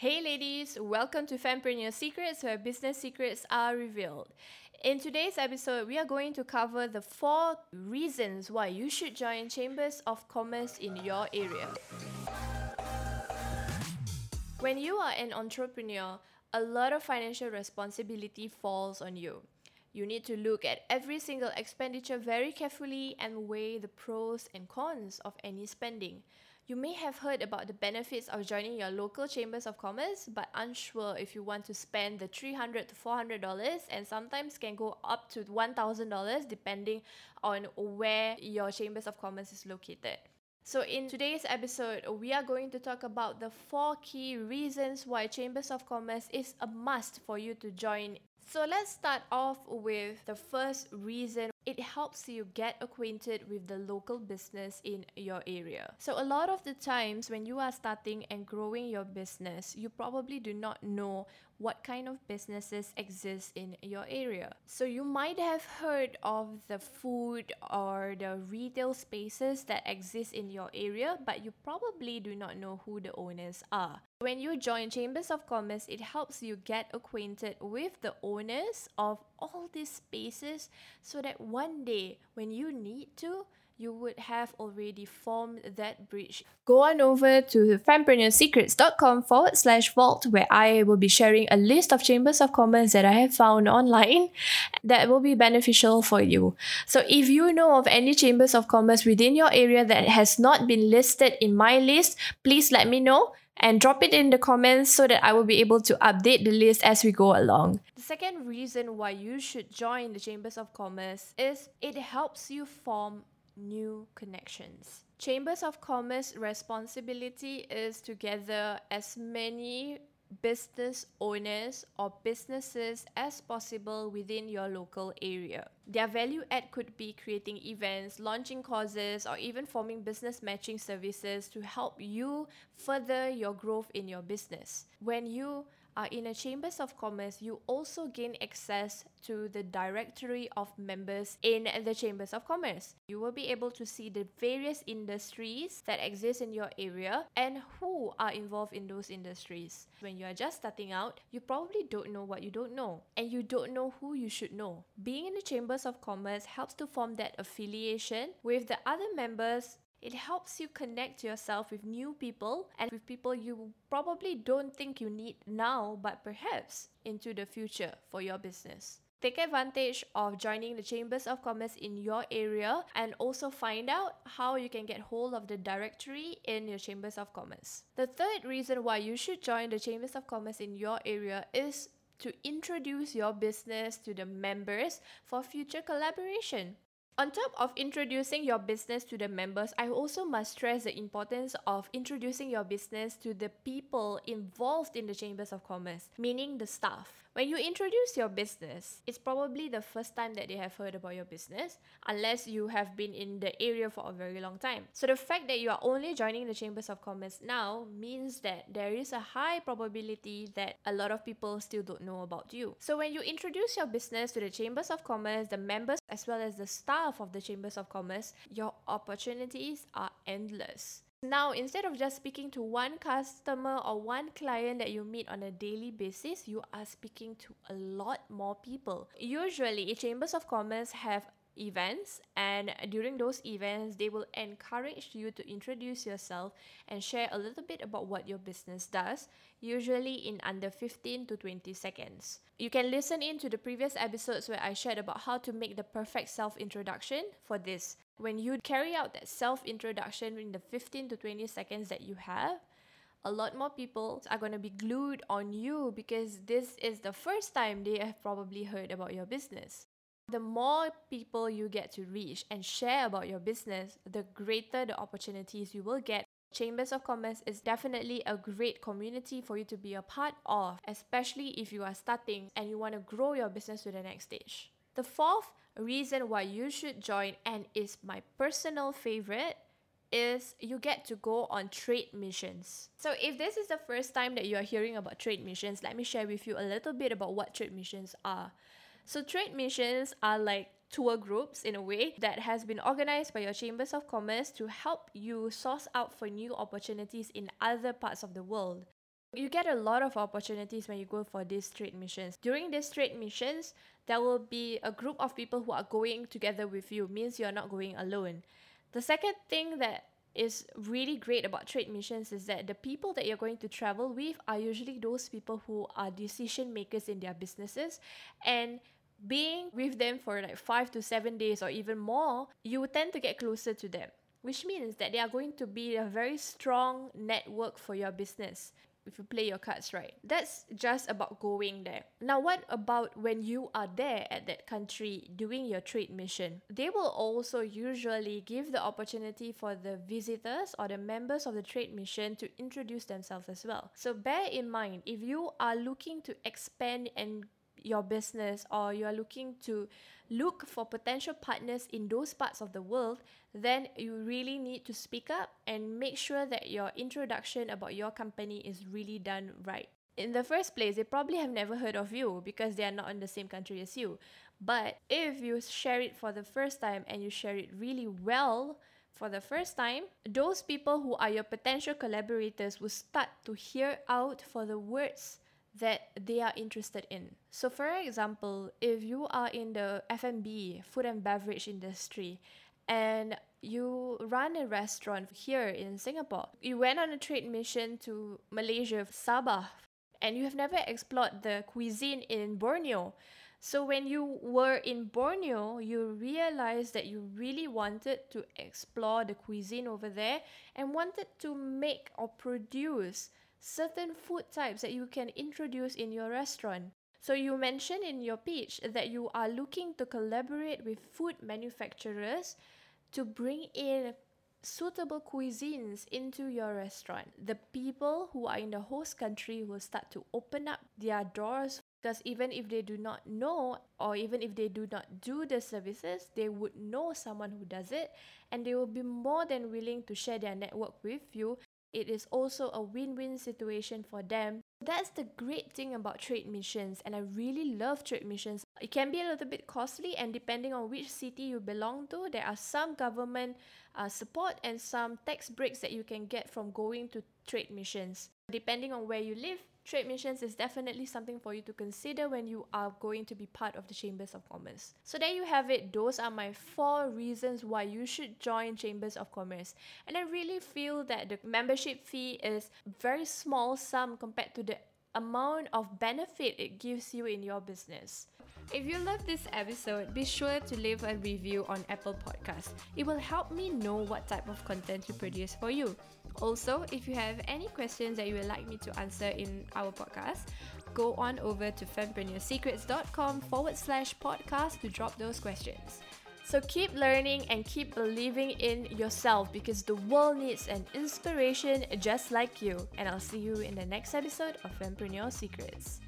Hey ladies, welcome to Fempreneur Secrets where business secrets are revealed. In today's episode, we are going to cover the four reasons why you should join chambers of commerce in your area. When you are an entrepreneur, a lot of financial responsibility falls on you. You need to look at every single expenditure very carefully and weigh the pros and cons of any spending. You may have heard about the benefits of joining your local chambers of commerce, but unsure if you want to spend the 300 to $400 and sometimes can go up to $1,000 depending on where your chambers of commerce is located. So, in today's episode, we are going to talk about the four key reasons why Chambers of Commerce is a must for you to join. So, let's start off with the first reason it helps you get acquainted with the local business in your area. So, a lot of the times when you are starting and growing your business, you probably do not know what kind of businesses exist in your area. So, you might have heard of the food or the retail spaces that exist in your area, but you probably do not know who the owners are. When you join Chambers of Commerce, it helps you get acquainted with the owners of all these spaces so that one day when you need to, you would have already formed that bridge. Go on over to fempreneurssecrets.com forward slash vault where I will be sharing a list of chambers of commerce that I have found online that will be beneficial for you. So if you know of any chambers of commerce within your area that has not been listed in my list, please let me know and drop it in the comments so that I will be able to update the list as we go along. The second reason why you should join the Chambers of Commerce is it helps you form new connections. Chambers of Commerce responsibility is to gather as many business owners or businesses as possible within your local area. Their value add could be creating events, launching courses, or even forming business matching services to help you further your growth in your business. When you are in a chambers of commerce, you also gain access to the directory of members in the chambers of commerce. You will be able to see the various industries that exist in your area and who are involved in those industries. When you are just starting out, you probably don't know what you don't know and you don't know who you should know. Being in the chambers of commerce helps to form that affiliation with the other members it helps you connect yourself with new people and with people you probably don't think you need now, but perhaps into the future for your business. Take advantage of joining the Chambers of Commerce in your area and also find out how you can get hold of the directory in your Chambers of Commerce. The third reason why you should join the Chambers of Commerce in your area is to introduce your business to the members for future collaboration. On top of introducing your business to the members, I also must stress the importance of introducing your business to the people involved in the chambers of commerce, meaning the staff. When you introduce your business, it's probably the first time that they have heard about your business, unless you have been in the area for a very long time. So the fact that you are only joining the Chambers of Commerce now means that there is a high probability that a lot of people still don't know about you. So when you introduce your business to the Chambers of Commerce, the members as well as the staff of the Chambers of Commerce, your opportunities are endless. Now, instead of just speaking to one customer or one client that you meet on a daily basis, you are speaking to a lot more people. Usually, chambers of commerce have events and during those events they will encourage you to introduce yourself and share a little bit about what your business does usually in under 15 to 20 seconds you can listen in to the previous episodes where i shared about how to make the perfect self introduction for this when you carry out that self introduction in the 15 to 20 seconds that you have a lot more people are going to be glued on you because this is the first time they have probably heard about your business. The more people you get to reach and share about your business, the greater the opportunities you will get. Chambers of Commerce is definitely a great community for you to be a part of, especially if you are starting and you want to grow your business to the next stage. The fourth reason why you should join, and is my personal favorite, is you get to go on trade missions. So, if this is the first time that you are hearing about trade missions, let me share with you a little bit about what trade missions are. So trade missions are like tour groups in a way that has been organized by your chambers of commerce to help you source out for new opportunities in other parts of the world. You get a lot of opportunities when you go for these trade missions. During these trade missions, there will be a group of people who are going together with you, means you're not going alone. The second thing that is really great about trade missions is that the people that you're going to travel with are usually those people who are decision makers in their businesses and being with them for like 5 to 7 days or even more you tend to get closer to them which means that they are going to be a very strong network for your business if you play your cards right. That's just about going there. Now, what about when you are there at that country doing your trade mission? They will also usually give the opportunity for the visitors or the members of the trade mission to introduce themselves as well. So, bear in mind if you are looking to expand and your business or you are looking to look for potential partners in those parts of the world, then you really need to speak up and make sure that your introduction about your company is really done right. In the first place, they probably have never heard of you because they are not in the same country as you. But if you share it for the first time and you share it really well, for the first time, those people who are your potential collaborators will start to hear out for the words that they are interested in. So, for example, if you are in the F&B, food and beverage industry, and you run a restaurant here in Singapore, you went on a trade mission to Malaysia, Sabah, and you have never explored the cuisine in Borneo. So when you were in Borneo, you realized that you really wanted to explore the cuisine over there and wanted to make or produce certain food types that you can introduce in your restaurant. So you mentioned in your pitch that you are looking to collaborate with food manufacturers to bring in suitable cuisines into your restaurant. The people who are in the host country will start to open up their doors because even if they do not know or even if they do not do the services, they would know someone who does it and they will be more than willing to share their network with you it is also a win win situation for them. That's the great thing about trade missions, and I really love trade missions. It can be a little bit costly, and depending on which city you belong to, there are some government uh, support and some tax breaks that you can get from going to trade missions. Depending on where you live, trade missions is definitely something for you to consider when you are going to be part of the Chambers of Commerce. So there you have it. Those are my four reasons why you should join Chambers of Commerce. And I really feel that the membership fee is very small sum compared to the amount of benefit it gives you in your business. If you love this episode, be sure to leave a review on Apple Podcasts. It will help me know what type of content to produce for you. Also, if you have any questions that you would like me to answer in our podcast, go on over to fempreneurssecrets.com forward slash podcast to drop those questions. So keep learning and keep believing in yourself because the world needs an inspiration just like you. And I'll see you in the next episode of Fempreneur Secrets.